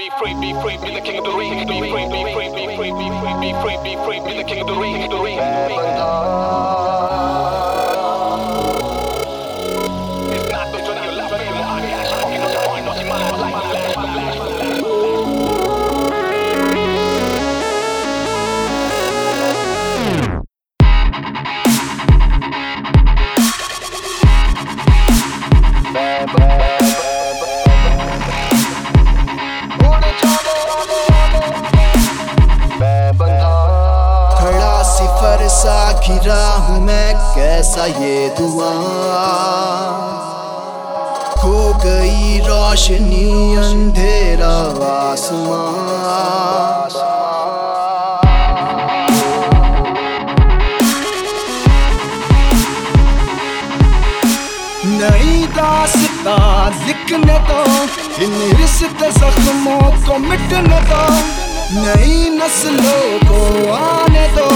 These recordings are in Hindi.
be free, be free, be the king of the ring, be free, be free, be free, be free, be free, be free, be the king of the ring, सा घिरा हूँ मैं, कैसा ये दुआ? खो गई रोशनी अंधेरा आसमां। नई दास्ता लिखने दो, इन रिश्ते जख्मों को मिटने दो। नई नस्लों को आने दो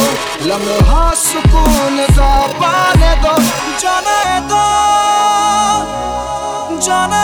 लम्हा सुकून का पाने दो जाने दो जाने